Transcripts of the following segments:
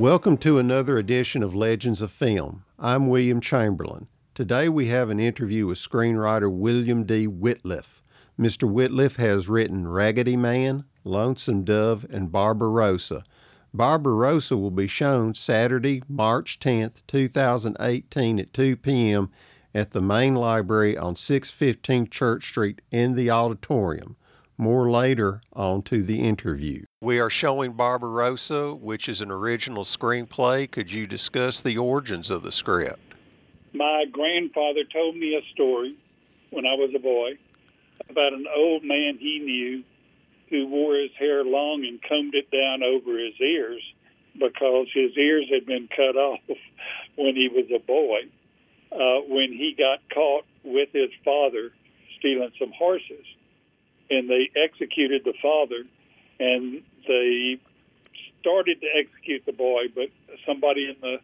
Welcome to another edition of Legends of Film. I'm William Chamberlain. Today we have an interview with screenwriter William D. Wittliff. Mr. Wittliff has written Raggedy Man, Lonesome Dove, and Barbarossa. Barbarossa will be shown Saturday, March 10th, 2018 at 2 p.m. at the main library on 615 Church Street in the auditorium. More later on to the interview. We are showing Barbarossa, which is an original screenplay. Could you discuss the origins of the script? My grandfather told me a story when I was a boy about an old man he knew who wore his hair long and combed it down over his ears because his ears had been cut off when he was a boy. Uh, when he got caught with his father stealing some horses, and they executed the father, and they started to execute the boy, but somebody in the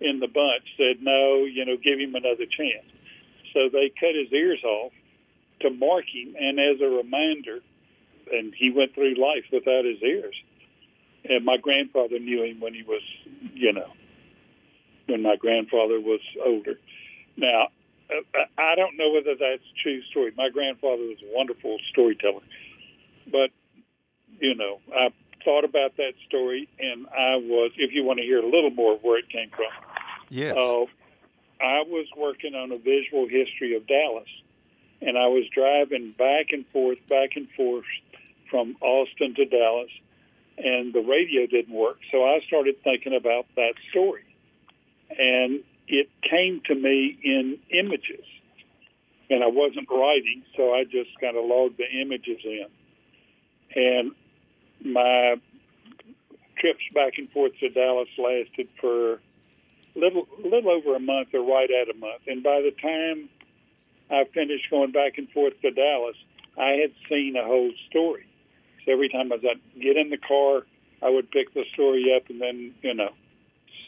in the bunch said, "No, you know, give him another chance." So they cut his ears off to mark him, and as a reminder, and he went through life without his ears. And my grandfather knew him when he was, you know, when my grandfather was older. Now, I don't know whether that's a true story. My grandfather was a wonderful storyteller, but you know, I thought about that story, and I was. If you want to hear a little more of where it came from, yes, uh, I was working on a visual history of Dallas, and I was driving back and forth, back and forth from Austin to Dallas, and the radio didn't work. So I started thinking about that story, and it came to me in images. And I wasn't writing, so I just kind of logged the images in. And my trips back and forth to Dallas lasted for little little over a month or right at a month. And by the time I finished going back and forth to Dallas, I had seen a whole story. So every time I was get in the car, I would pick the story up and then, you know.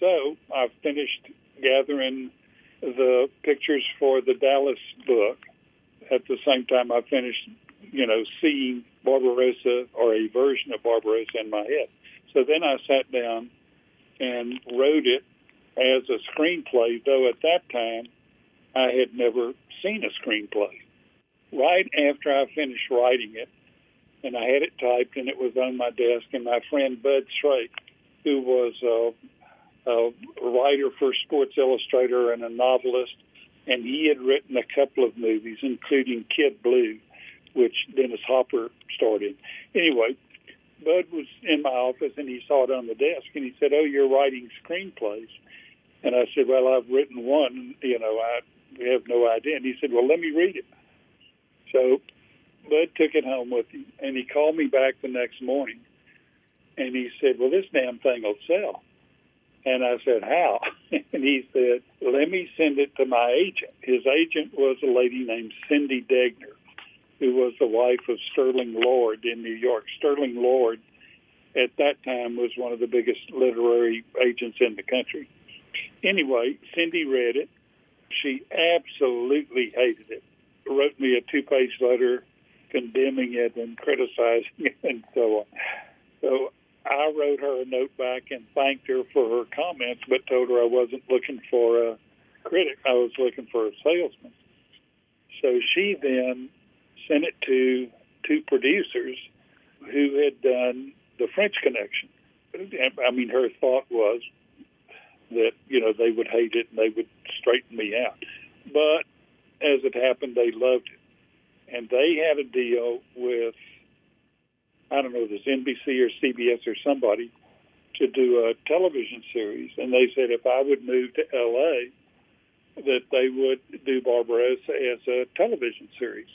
So I finished gathering the pictures for the Dallas book. At the same time, I finished, you know, seeing Barbarossa or a version of Barbarossa in my head. So then I sat down and wrote it as a screenplay, though at that time I had never seen a screenplay. Right after I finished writing it, and I had it typed and it was on my desk, and my friend Bud Shrake, who was a, a writer for Sports Illustrator and a novelist, and he had written a couple of movies, including Kid Blue, which Dennis Hopper starred in. Anyway, Bud was in my office and he saw it on the desk and he said, "Oh, you're writing screenplays." And I said, "Well, I've written one. You know, I have no idea." And he said, "Well, let me read it." So Bud took it home with him, and he called me back the next morning, and he said, "Well, this damn thing will sell." And I said, "How?" and he said, "Let me send it to my agent." His agent was a lady named Cindy Degner, who was the wife of Sterling Lord in New York. Sterling Lord, at that time, was one of the biggest literary agents in the country. Anyway, Cindy read it. She absolutely hated it. Wrote me a two-page letter condemning it and criticizing it and so on. So I wrote her a note back and thanked her for her comments, but told her I wasn't looking for a critic. I was looking for a salesman. So she then sent it to two producers who had done the French Connection. I mean, her thought was that you know they would hate it and they would straighten me out. But as it happened, they loved it and they had a deal with I don't know, this NBC or CBS or somebody to do a television series, and they said if I would move to LA, that they would do Barbarossa as a television series.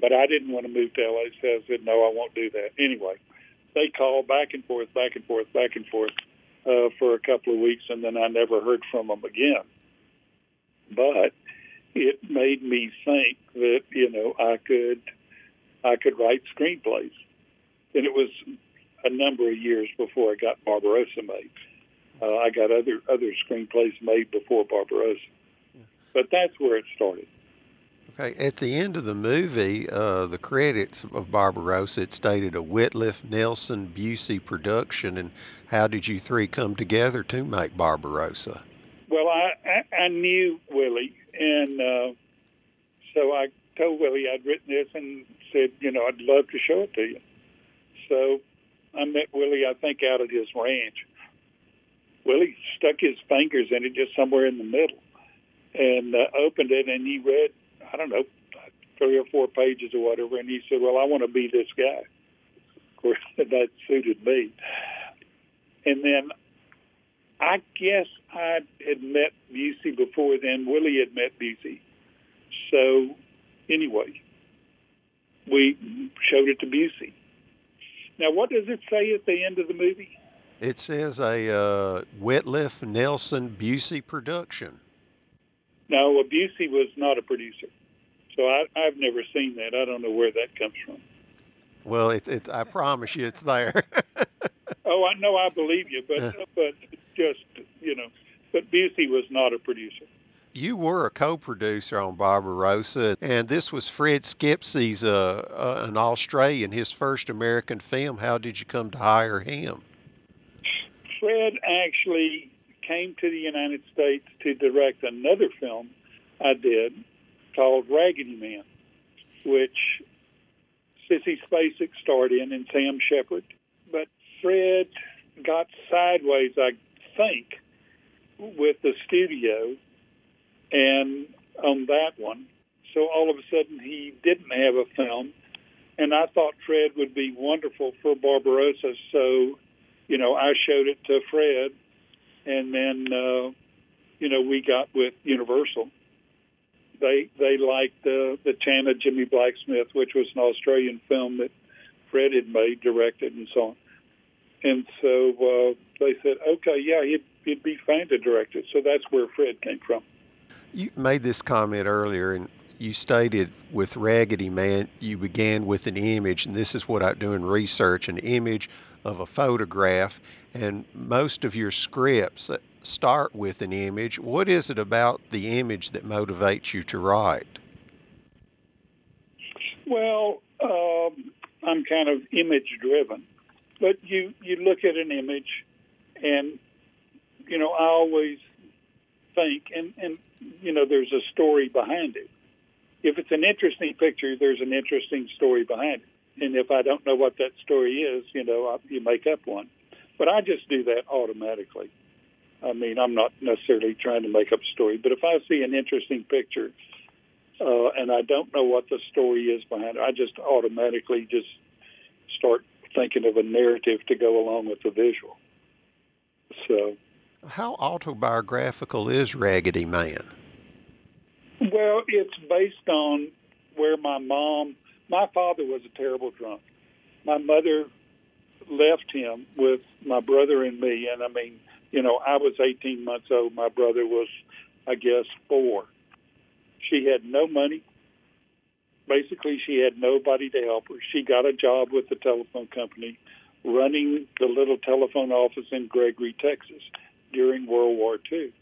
But I didn't want to move to LA, so I said no, I won't do that. Anyway, they called back and forth, back and forth, back and forth uh, for a couple of weeks, and then I never heard from them again. But it made me think that you know I could I could write screenplays, and it was a number of years before I got Barbarossa made. Uh, I got other other screenplays made before Barbarossa, yeah. but that's where it started. Okay, at the end of the movie, uh, the credits of Barbarossa, it stated a Wittliff Nelson Busey production. And how did you three come together to make Barbarossa? Well, I, I, I knew Willie, and uh, so I told Willie I'd written this and said, you know, I'd love to show it to you. So I met Willie, I think, out at his ranch. Willie stuck his fingers in it just somewhere in the middle and uh, opened it, and he read, I don't know, three or four pages or whatever, and he said, "Well, I want to be this guy." Of course, that suited me. And then I guess I had met Busey before then. Willie had met Busey. So anyway, we showed it to Busey. Now, what does it say at the end of the movie? It says a uh, Wittliff Nelson Busey production. No, Busey was not a producer. So I, I've never seen that. I don't know where that comes from. Well, it, it, I promise you it's there. oh, I know. I believe you, but but just you know, but Busey was not a producer. You were a co-producer on Barbarossa, and this was Fred Schepisi's, uh, uh, an Australian, his first American film. How did you come to hire him? Fred actually came to the United States to direct another film I did called Raggedy Man, which Sissy Spacek starred in and Sam Shepard. But Fred got sideways, I think, with the studio and on that one. So all of a sudden he didn't have a film. And I thought Fred would be wonderful for Barbarossa. So, you know, I showed it to Fred. And then, uh, you know, we got with Universal. They they liked uh, the Chant of Jimmy Blacksmith, which was an Australian film that Fred had made, directed, and so on. And so uh, they said, okay, yeah, he'd, he'd be fine to direct it. So that's where Fred came from. You made this comment earlier, and you stated with Raggedy Man, you began with an image, and this is what I do in research an image of a photograph, and most of your scripts start with an image. What is it about the image that motivates you to write? Well, um, I'm kind of image driven, but you, you look at an image, and you know I always think, and, and you know, there's a story behind it. If it's an interesting picture, there's an interesting story behind it. And if I don't know what that story is, you know, I, you make up one. But I just do that automatically. I mean, I'm not necessarily trying to make up a story, but if I see an interesting picture uh, and I don't know what the story is behind it, I just automatically just start thinking of a narrative to go along with the visual. So how autobiographical is Raggedy Man? Well, it's based on where my mom, my father was a terrible drunk. My mother left him with my brother and me. And I mean, you know, I was 18 months old. My brother was, I guess, four. She had no money. Basically, she had nobody to help her. She got a job with the telephone company running the little telephone office in Gregory, Texas during World War II.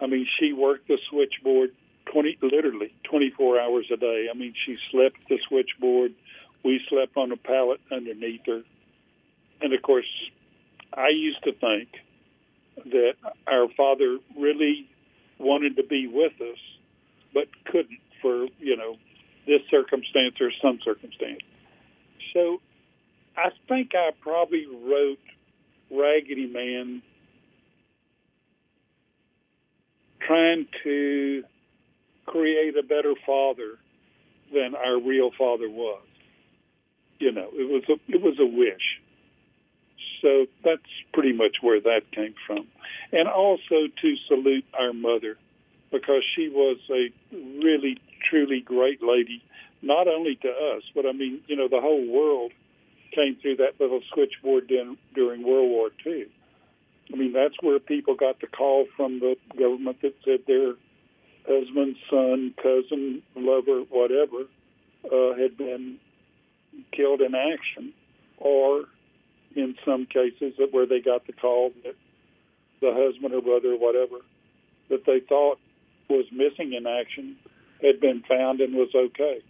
I mean, she worked the switchboard 20, literally 24 hours a day. I mean, she slept the switchboard. We slept on a pallet underneath her. And of course, I used to think that our father really wanted to be with us, but couldn't for, you know, this circumstance or some circumstance. So I think I probably wrote Raggedy Man trying to create a better father than our real father was. You know, it was a it was a wish. So that's pretty much where that came from. And also to salute our mother because she was a really truly great lady, not only to us, but I mean, you know, the whole world came through that little switchboard during, during World War II. I mean, that's where people got the call from the government that said their husband, son, cousin, lover, whatever, uh, had been killed in action, or in some cases where they got the call that the husband or brother or whatever that they thought was missing in action had been found and was okay.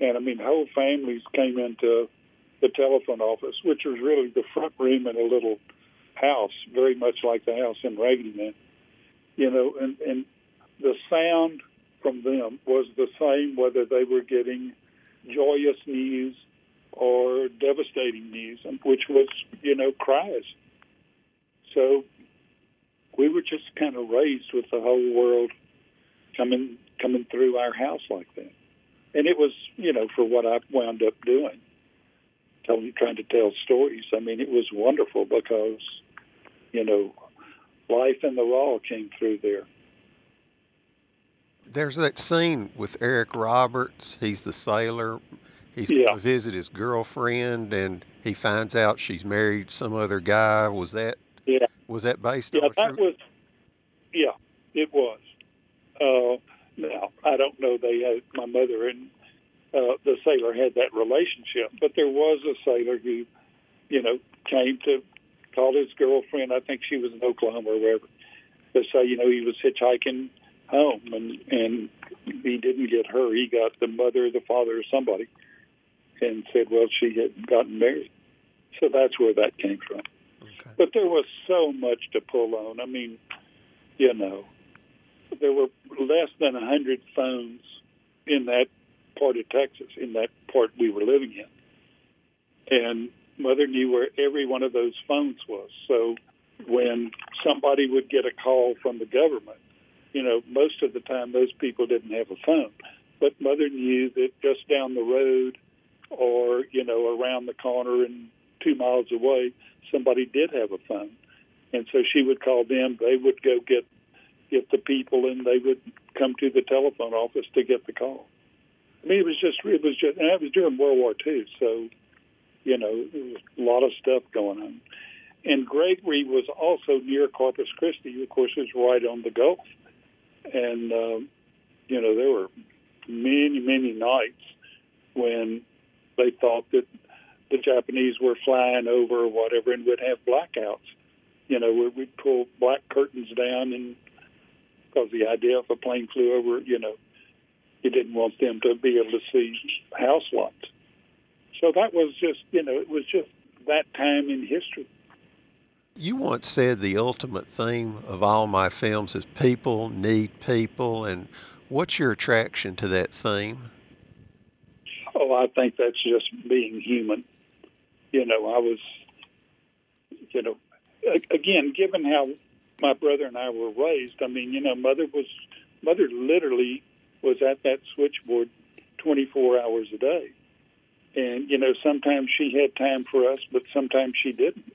And I mean, whole families came into the telephone office, which was really the front room in a little house, very much like the house in Raggedy Man. You know, and, and the sound from them was the same whether they were getting joyous news or devastating news, which was, you know, cries. So we were just kind of raised with the whole world coming coming through our house like that. And it was, you know, for what I wound up doing, telling, trying to tell stories. I mean, it was wonderful because, you know, life in the raw came through there. There's that scene with Eric Roberts. He's the sailor. He's Yeah. going to visit his girlfriend, and he finds out she's married some other guy. Was that Yeah. was that based Yeah, on a that true? was. Yeah, it was. Uh, now I don't know. They had my mother and uh, the sailor had that relationship, but there was a sailor who, you know, came to call his girlfriend. I think she was in Oklahoma or wherever. To say, you know, he was hitchhiking home and and he didn't get her. He got the mother, the father, or somebody, and said, well, she had gotten married. So that's where that came from Okay. but there was so much to pull on. I mean, you know, there were less than a hundred phones in that part of Texas, in that part we were living in, and Mother knew where every one of those phones was. So when somebody would get a call from the government, you know, most of the time those people didn't have a phone, but Mother knew that just down the road, or you know, around the corner and two miles away, somebody did have a phone, and so she would call them. They would go get get the people, and they would come to the telephone office to get the call. I mean, it was just it was just, and that was during World War II, so you know, there was a lot of stuff going on. And Gregory was also near Corpus Christi, of course, it was right on the Gulf, and um, you know, there were many many nights when they thought that the Japanese were flying over or whatever and would have blackouts. You know, where we'd pull black curtains down and because the idea if a plane flew over, you know, you didn't want them to be able to see house lights. So that was just, you know, it was just that time in history. You once said the ultimate theme of all my films is people need people, and what's your attraction to that theme? Oh, I think that's just being human. You know, I was, you know, again, given how my brother and I were raised, I mean, you know, mother was, mother literally was at that switchboard 24 hours a day. And, you know, sometimes she had time for us, but sometimes she didn't.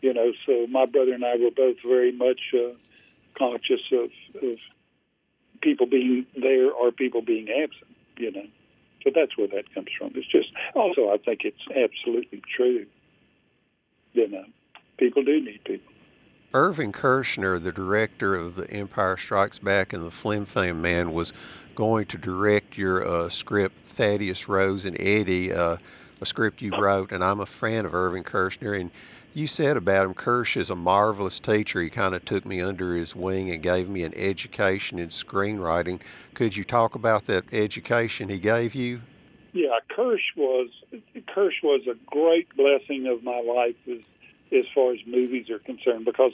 You know, so my brother and I were both very much uh, conscious of, of people being there or people being absent, you know. So that's where that comes from. It's just also I think it's absolutely true. You know, people do need people. Irving Kershner, the director of The Empire Strikes Back and The Flim Flam Man, was going to direct your uh, script, Thaddeus Rose and Eddie, uh, a script you wrote, and I'm a fan of Irving Kershner. And you said about him, Kirsch is a marvelous teacher. He kind of took me under his wing and gave me an education in screenwriting. Could you talk about that education he gave you? Yeah, Kirsch was Kirsch was a great blessing of my life as as far as movies are concerned because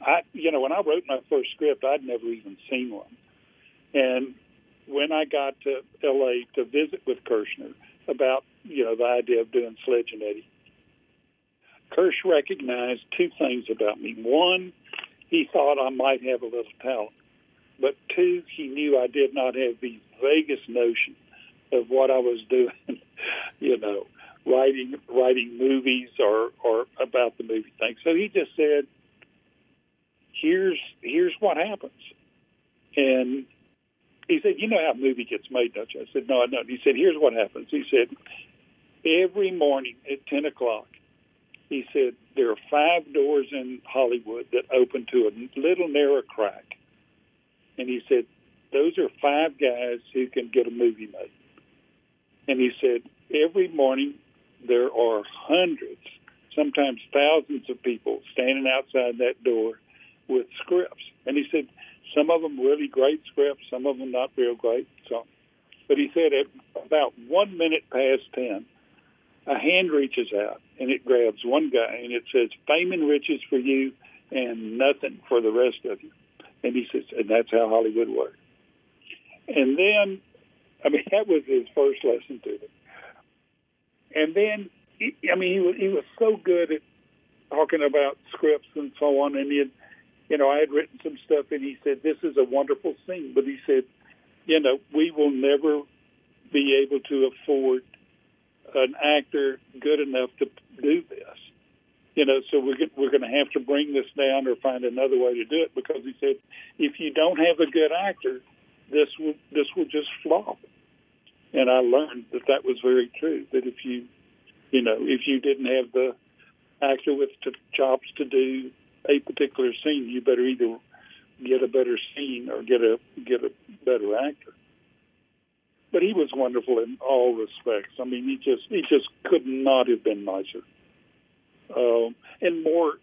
I you know when I wrote my first script I'd never even seen one, and when I got to L.A. to visit with Kershner about you know the idea of doing Sledge and Eddie, Kirsch recognized two things about me. One, he thought I might have a little talent, but two, he knew I did not have the vaguest notion of what I was doing, you know, writing writing movies or or about the movie thing. So he just said, "Here's here's what happens," and he said, "You know how a movie gets made, don't you?" I said, "No, I don't." He said, "Here's what happens." He said, "Every morning at ten o'clock." He said there are five doors in Hollywood that open to a little narrow crack, and he said those are five guys who can get a movie made. And he said every morning there are hundreds, sometimes thousands of people standing outside that door with scripts. And he said, Some of them really great scripts, some of them not real great. So, but he said at about one minute past ten, a hand reaches out and it grabs one guy and it says fame and riches for you and nothing for the rest of you. And he says, and that's how Hollywood works. And then, I mean, that was his first lesson to me. And then, he, I mean, he was he was so good at talking about scripts and so on. And he had, you know, I had written some stuff, and he said, "This is a wonderful scene," but he said, "You know, we will never be able to afford an actor good enough to do this." You know, so we're we're going to have to bring this down or find another way to do it because he said, if you don't have a good actor, this will this will just flop. And I learned that that was very true. That if you, you know, if you didn't have the actor with the chops to do a particular scene, you better either get a better scene or get a get a better actor. But he was wonderful in all respects. I mean, he just he just could not have been nicer, um, and more.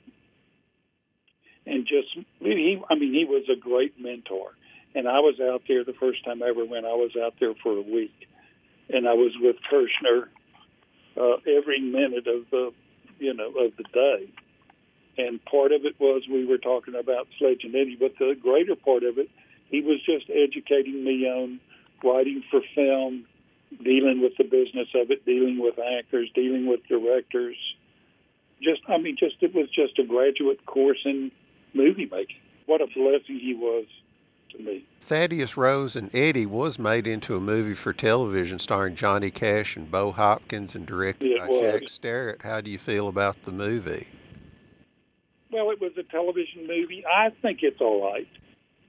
And just he, I mean, he was a great mentor. And I was out there the first time I ever went. I was out there for a week, and I was with Kershner uh, every minute of the, you know, of the day. And part of it was we were talking about Sledge and Eddie, but the greater part of it, he was just educating me on writing for film, dealing with the business of it, dealing with actors, dealing with directors. Just, I mean, just it was just a graduate course in movie making. What a blessing he was to me. Thaddeus Rose and Eddie was made into a movie for television starring Johnny Cash and Bo Hopkins and directed It by was. Jack Starrett. How do you feel about the movie? Well, it was a television movie. I think it's all right.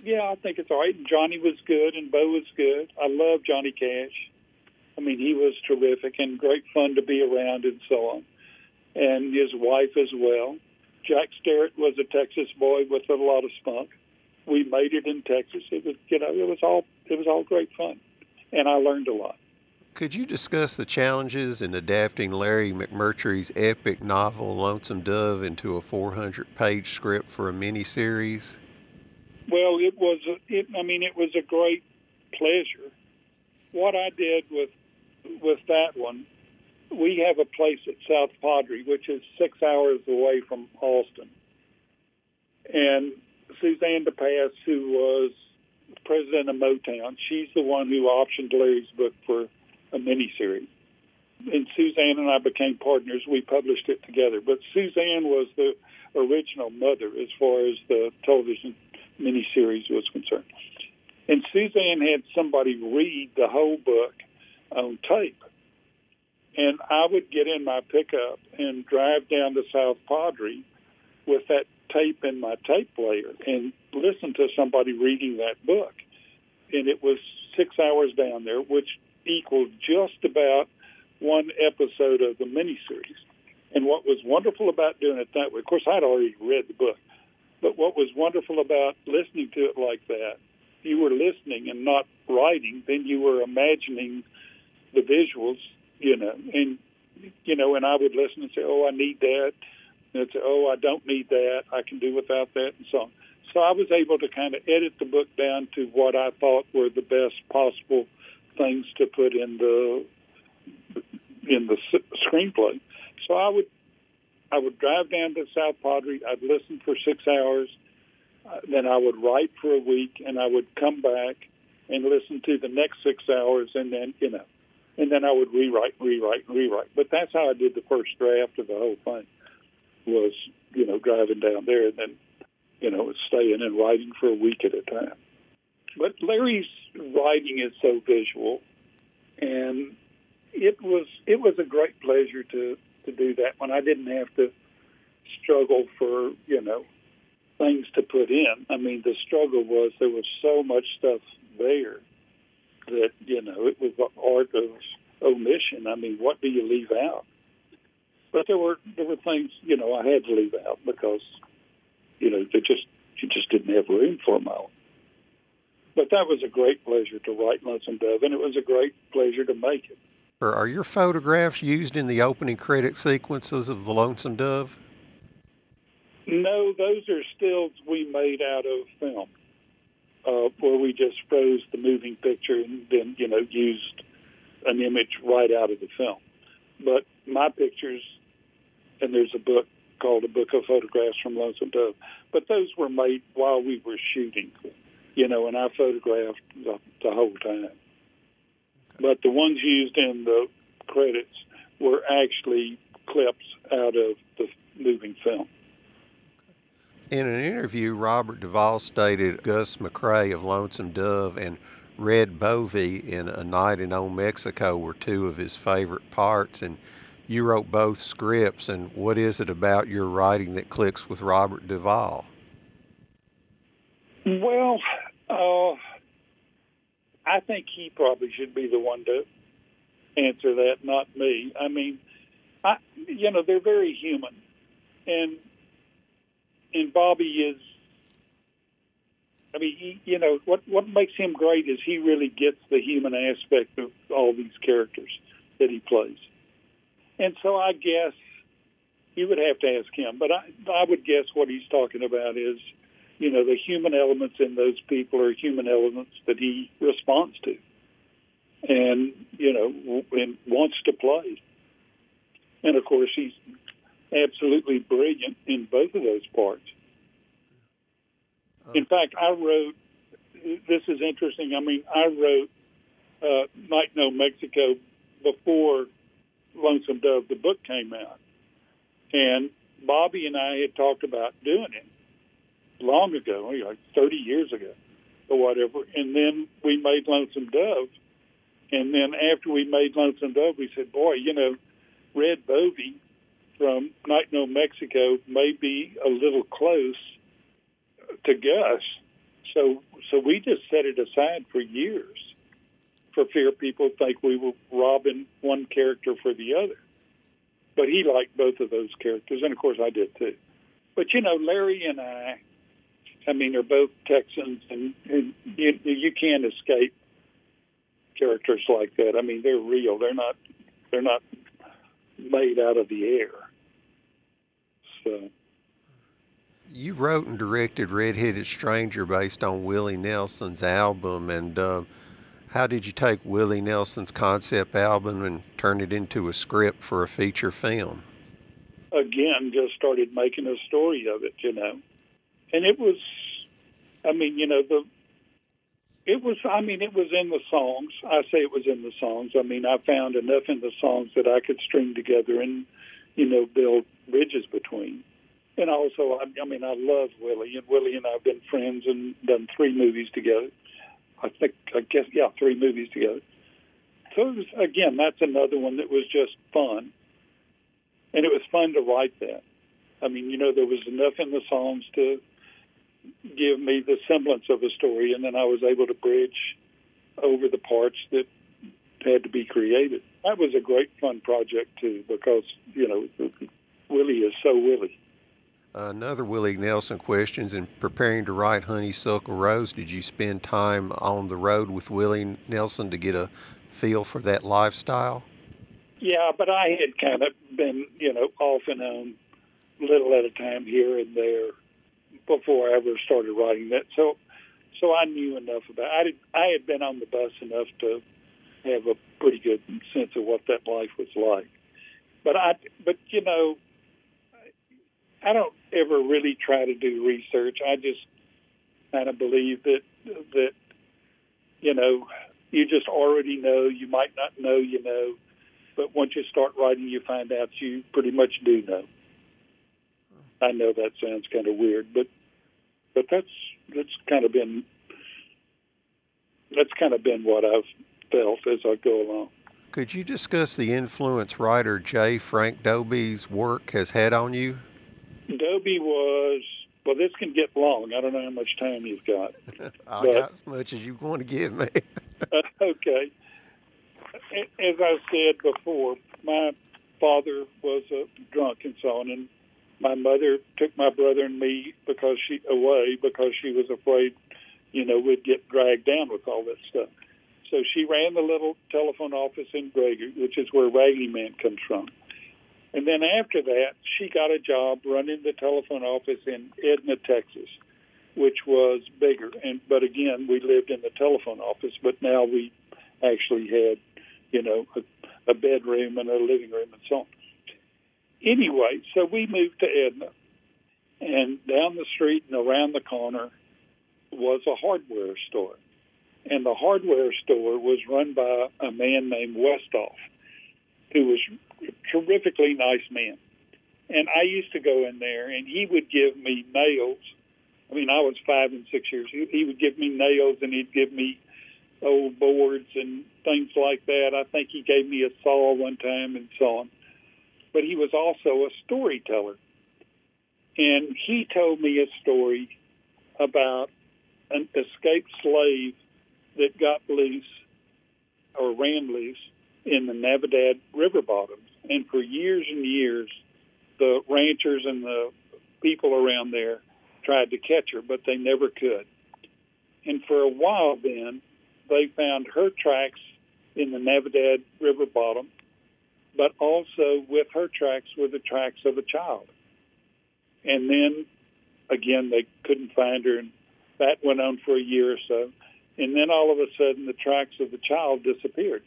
Yeah, I think it's all right. Johnny was good and Bo was good. I love Johnny Cash. I mean, he was terrific and great fun to be around and so on. And his wife as well. Jack Starrett was a Texas boy with a lot of spunk. We made it in Texas. It was, you know, it was all it was all great fun, and I learned a lot. Could you discuss the challenges in adapting Larry McMurtry's epic novel Lonesome Dove into a 400-page script for a miniseries? Well, it was. A, it, I mean, it was a great pleasure. What I did with with that one, we have a place at South Padre, which is six hours away from Austin, and Suzanne de Passe, who was president of Motown, she's the one who optioned Larry's book for a miniseries. And Suzanne and I became partners. We published it together. But Suzanne was the original mother as far as the television miniseries was concerned. And Suzanne had somebody read the whole book on tape. And I would get in my pickup and drive down to South Padre with that tape in my tape player and listen to somebody reading that book. And it was six hours down there, which equaled just about one episode of the miniseries. And what was wonderful about doing it that way, of course, I'd already read the book, but what was wonderful about listening to it like that, you were listening and not writing, then you were imagining the visuals, you know, and you know, and I would listen and say, "Oh, I need that," I'd say, "Oh, I don't need that. I can do without that," and so on. So I was able to kind of edit the book down to what I thought were the best possible things to put in the in the screenplay. So I would I would drive down to South Padre. I'd listen for six hours. Uh, then I would write for a week, and I would come back and listen to the next six hours, and then you know, and then I would rewrite, rewrite, rewrite. But that's how I did the first draft of the whole thing. Was you know driving down there and then you know staying and writing for a week at a time. But Larry's writing is so visual, and it was it was a great pleasure to to do that when I didn't have to struggle for you know things to put in. I mean, the struggle was there was so much stuff there that you know it was art of omission. I mean, what do you leave out? But there were there were things you know I had to leave out because you know they just you just didn't have room for them all. But that was a great pleasure to write Lonesome Dove, and it was a great pleasure to make it. Are your photographs used in the opening credit sequences of The Lonesome Dove? No, those are stills we made out of film. uh, where we just froze the moving picture and then you know used an image right out of the film. But my pictures, and there's a book called A Book of Photographs from Lonesome Dove, but those were made while we were shooting, you know, and I photographed the, the whole time. But the ones used in the credits were actually clips out of the moving film. In an interview, Robert Duvall stated Gus McCrae of Lonesome Dove and Red Bovee in A Night in Old Mexico were two of his favorite parts, and you wrote both scripts. And what is it about your writing that clicks with Robert Duvall? Well, uh, I think he probably should be the one to answer that, not me. I mean, I, you know, they're very human, and and Bobby is. I mean, he, you know, what what makes him great is he really gets the human aspect of all these characters that he plays, and so I guess you would have to ask him. But I I would guess what he's talking about is, you know, the human elements in those people are human elements that he responds to, and you know, and wants to play. And of course, he's absolutely brilliant in both of those parts. In fact, I wrote. This is interesting. I mean, I wrote uh, Night in Old Mexico before Lonesome Dove, the book came out, and Bobby and I had talked about doing it long ago, like 30 years ago or whatever. And then we made Lonesome Dove. And then after we made Lonesome Dove, we said, boy, you know, Red Bovee from Night Old Mexico may be a little close to Gus. So so we just set it aside for years for fear people think we were robbing one character for the other. But he liked both of those characters, and of course I did too. But you know, Larry and I, I mean, they're both Texans, and, and you, you can't escape characters like that. I mean, they're real. They're not. They're not made out of the air. So. You wrote and directed Red-Headed Stranger based on Willie Nelson's album, and uh, how did you take Willie Nelson's concept album and turn it into a script for a feature film? Again, just started making a story of it, you know, and it was, I mean, you know, the it was i mean it was in the songs. I say it was in the songs. I mean i found enough in the songs that i could string together and you know build bridges between. And also i, I mean i love willie and willie and i've been friends and done three movies together i think i guess yeah three movies together so was, again that's another one that was just fun and it was fun to write that i mean you know there was enough in the songs to give me the semblance of a story, and then I was able to bridge over the parts that had to be created. That was a great fun project too, because you know Willie is so Willie. Another Willie Nelson questions in preparing to write Honeysuckle Rose. Did you spend time on the road with Willie Nelson to get a feel for that lifestyle? Yeah, but I had kind of been, you know, off and on, a little at a time here and there before I ever started writing that. So, so I knew enough about. I did, I had been on the bus enough to have a pretty good sense of what that life was like. But I, but you know, I don't ever really try to do research. I just kind of believe that that you know you just already know. You might not know you know, but once you start writing, you find out you pretty much do know. I know that sounds kind of weird, but but that's that's kind of been that's kind of been what I've felt as I go along. Could you discuss the influence writer J. Frank Dobie's work has had on you? Dobie was well. This can get long. I don't know how much time you've got. I but, got as much as you want to give me. uh, okay. As I said before, my father was a drunk and so on, and my mother took my brother and me because she away because she was afraid, you know, we'd get dragged down with all that stuff. So she ran the little telephone office in Gregory, which is where Raggedy Man comes from. And then after that, she got a job running the telephone office in Edna, Texas. which was bigger. And but again, we lived in the telephone office, but now we actually had, you know, a, a bedroom and a living room and so on. Anyway, so we moved to Edna, and down the street and around the corner was a hardware store. And the hardware store was run by a man named Westoff, who was terrifically nice man. And I used to go in there, and he would give me nails. I mean, I was five and six years. He, he would give me nails, and he'd give me old boards and things like that. I think he gave me a saw one time and so on. But he was also a storyteller. And he told me a story about an escaped slave that got loose or ran loose in the Navidad river bottoms. And for years and years, the ranchers and the people around there tried to catch her, but they never could. And for a while, then, they found her tracks in the Navidad river bottom, but also with her tracks were the tracks of a child. And then again, they couldn't find her, and that went on for a year or so. And then all of a sudden, the tracks of the child disappeared.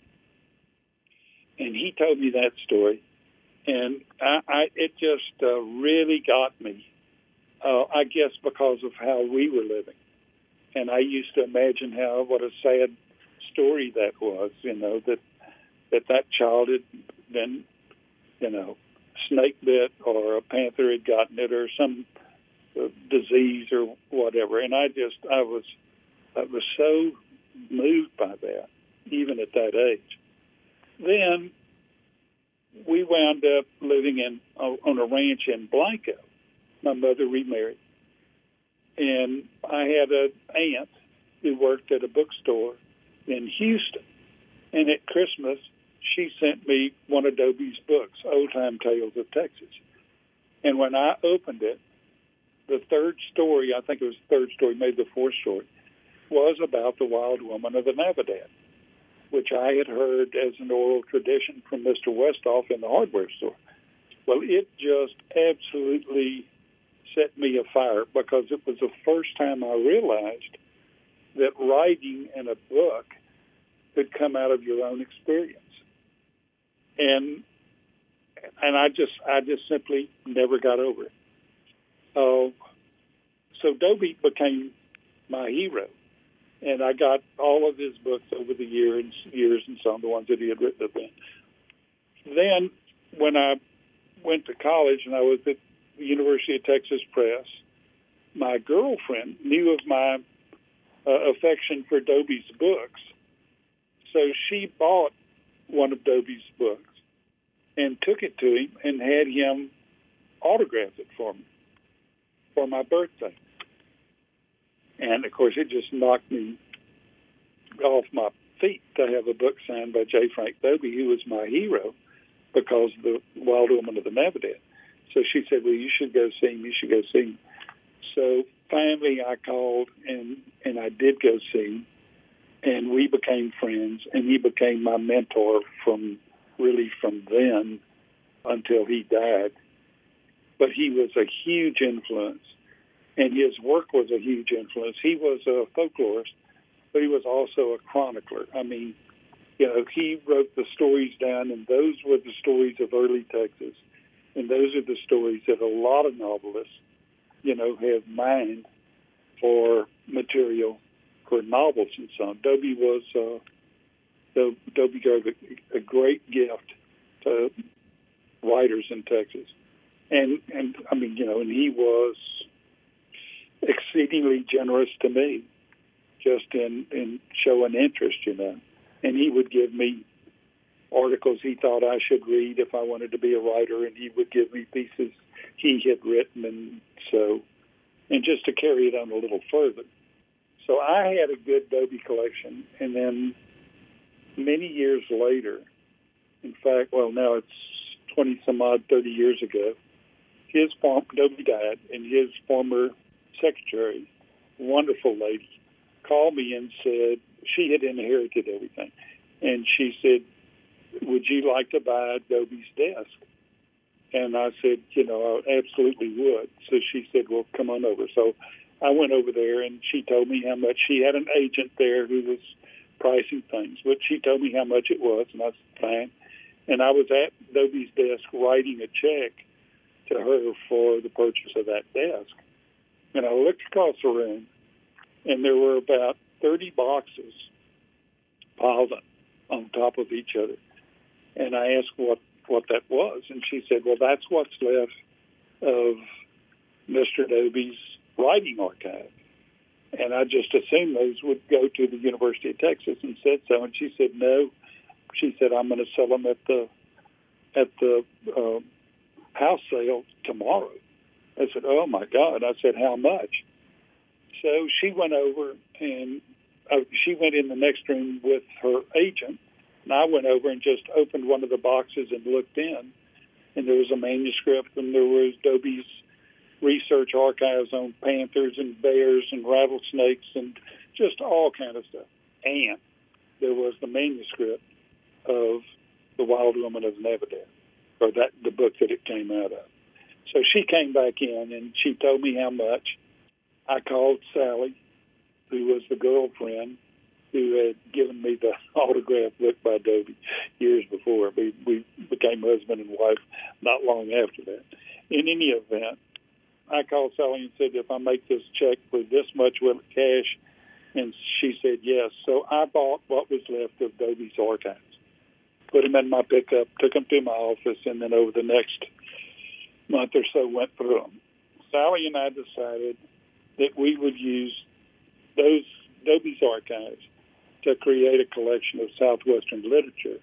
And he told me that story, and I, I it just uh, really got me. Uh, I guess because of how we were living, and I used to imagine how what a sad story that was. You know that that that child had been, you know, snake bit or a panther had gotten it or some uh, disease or whatever. And I just I was I was so moved by that, even at that age. Then we wound up living in uh, on a ranch in Blanco. My mother remarried, and I had an aunt who worked at a bookstore in Houston. And at Christmas, she sent me one of Dobie's books, Old Time Tales of Texas. And when I opened it, the third story, I think it was the third story, maybe the fourth story, was about the wild woman of the Navidad, which I had heard as an oral tradition from Mr. Westhoff in the hardware store. Well, it just absolutely set me afire because it was the first time I realized that writing in a book could come out of your own experience. And and I just I just simply never got over it. Uh, so Dobie became my hero, and I got all of his books over the years, years and some of the ones that he had written then. Then, when I went to college and I was at the University of Texas Press, my girlfriend knew of my uh, affection for Dobie's books, so she bought one of Dobie's books and took it to him and had him autograph it for me for my birthday. And of course, it just knocked me off my feet to have a book signed by J. Frank Dobie, who was my hero because of the Wild Woman of the Navidad. So she said, Well, you should go see him. You should go see him. So finally, I called and, and I did go see him. And we became friends, and he became my mentor from really from then until he died. But he was a huge influence, and his work was a huge influence. He was a folklorist, but he was also a chronicler. I mean, you know, he wrote the stories down, and those were the stories of early Texas. And those are the stories that a lot of novelists, you know, have mined for material for novels and so on. Dobie was uh, Dobie gave a, a great gift to writers in Texas, and and I mean you know, and he was exceedingly generous to me, just in in showing interest, you know, and he would give me articles he thought I should read if I wanted to be a writer, and he would give me pieces he had written, and so, and just to carry it on a little further. So I had a good Dobie collection, and then many years later, in fact, well, now it's 20 some odd, 30 years ago, his form, Dobie died, and his former secretary, wonderful lady, called me and said she had inherited everything. And she said, Would you like to buy Dobie's desk? And I said, You know, I absolutely would. So she said, Well, come on over. So I went over there and she told me how much she had an agent there who was pricing things, but she told me how much it was, and I said, fine. And I was at Dobie's desk writing a check to her for the purchase of that desk. And I looked across the room, and there were about 30 boxes piled up on top of each other. And I asked what, what that was, and she said, well, that's what's left of Mr. Dobie's writing archive. And I just assumed those would go to the University of Texas and said so. And she said, no. She said, I'm going to sell them at the at the uh, house sale tomorrow. I said, oh my God. I said, how much? So she went over and uh, she went in the next room with her agent. And I went over and just opened one of the boxes and looked in. And there was a manuscript and there was Dobie's research archives on panthers and bears and rattlesnakes and just all kind of stuff. And there was the manuscript of The Wild Woman of Navidad, or that the book that it came out of. So she came back in and she told me how much. I called Sally, who was the girlfriend who had given me the autograph book by Dobie years before. We, we became husband and wife not long after that. In any event, I called Sally and said, if I make this check for this much, will it cash? And she said yes. So I bought what was left of Dobie's archives, put them in my pickup, took them to my office, and then over the next month or so went through them. Sally and I decided that we would use those Dobie's archives to create a collection of Southwestern literature.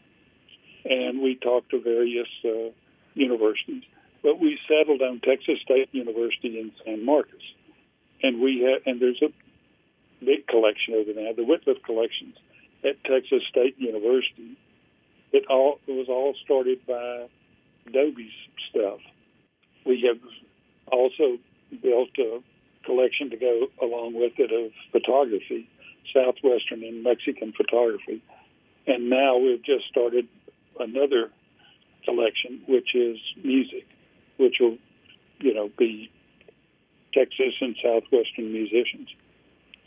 And we talked to various uh, universities but we settled on Texas State University in San Marcos, and we had and there's a big collection over there, the Wittliff collections at Texas State University. It all it was all started by Dobie's stuff. We have also built a collection to go along with it of photography, Southwestern and Mexican photography, and now we've just started another collection, which is music which will, you know, be Texas and Southwestern musicians,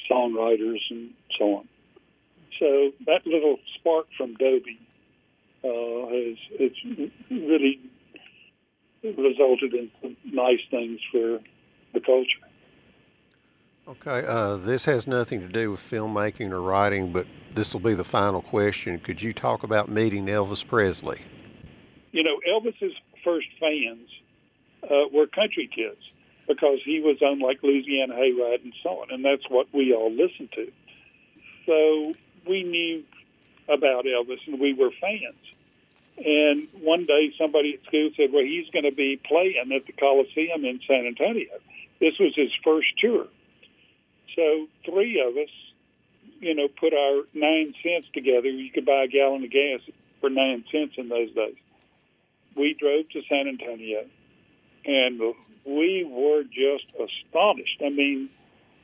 songwriters, and so on. So that little spark from Dobie uh, has it's really resulted in some nice things for the culture. Okay, uh, this has nothing to do with filmmaking or writing, but this will be the final question. Could you talk about meeting Elvis Presley? You know, Elvis's first fans uh, were country kids because he was on like Louisiana Hayride and so on, and that's what we all listened to. So we knew about Elvis, and we were fans. And one day, somebody at school said, "Well, he's going to be playing at the Coliseum in San Antonio." This was his first tour. So three of us, you know, put our nine cents together. You could buy a gallon of gas for nine cents in those days. We drove to San Antonio and we were just astonished. I mean,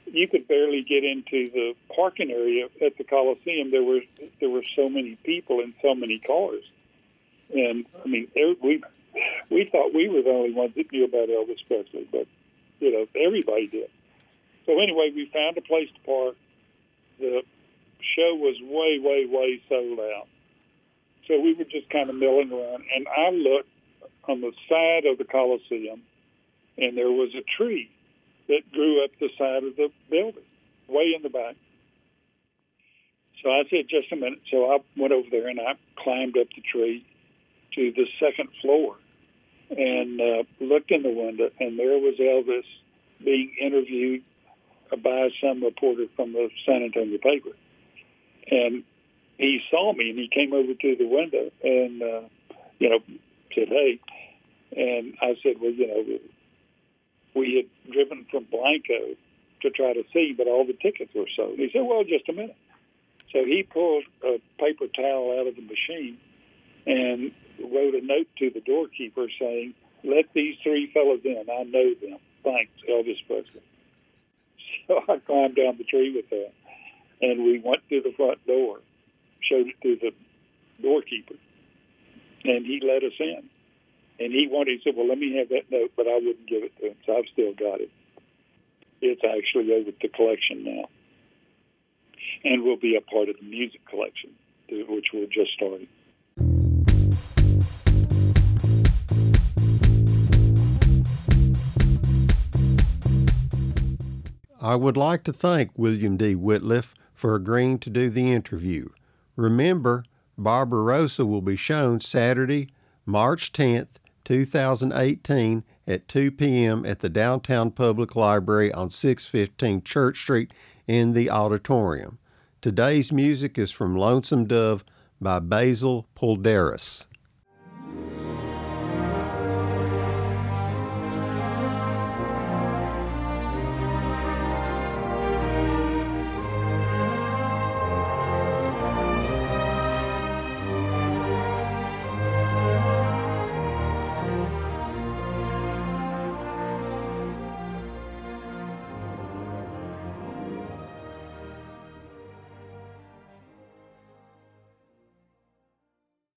you could barely get into the parking area at the Coliseum. There were there were so many people and so many cars, and I mean, we we thought we were the only ones that knew about Elvis Presley, but you know, everybody did. So anyway, we found a place to park. The show was way, way, way sold out. So we were just kind of milling around, and I looked on the side of the Coliseum, and there was a tree that grew up the side of the building, way in the back. So I said, just a minute. So I went over there and I climbed up the tree to the second floor and uh, looked in the window, and there was Elvis being interviewed by some reporter from the San Antonio paper. And he saw me and he came over to the window and, uh, you know, said, hey, and I said, well, you know, we had driven from Blanco to try to see, but all the tickets were sold. He said, well, just a minute. So he pulled a paper towel out of the machine and wrote a note to the doorkeeper saying, let these three fellows in. I know them. Thanks, Elvis Presley. So I climbed down the tree with that, and we went to the front door, showed it to the doorkeeper, and he let us in. And he wanted, he said, well, let me have that note, but I wouldn't give it to him. So I've still got it. it's actually over at the collection now, and will be a part of the music collection, which we're just starting. I would like to thank William D. Wittliff for agreeing to do the interview. Remember, Barbarossa will be shown Saturday, March 10th, 2018 at 2 p.m. at the Downtown Public Library on 615 Church Street in the auditorium. Today's music is from Lonesome Dove by Basil Poledouris.